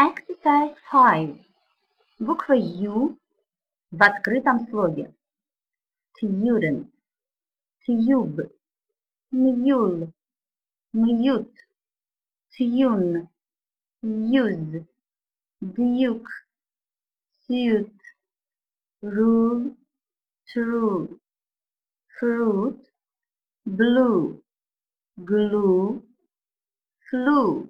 Exercise 5. Буква Ю в открытом слоге. Student, tube, mule, mute, tune, use, duke, suit, rule, true, fruit, blue, glue, flu.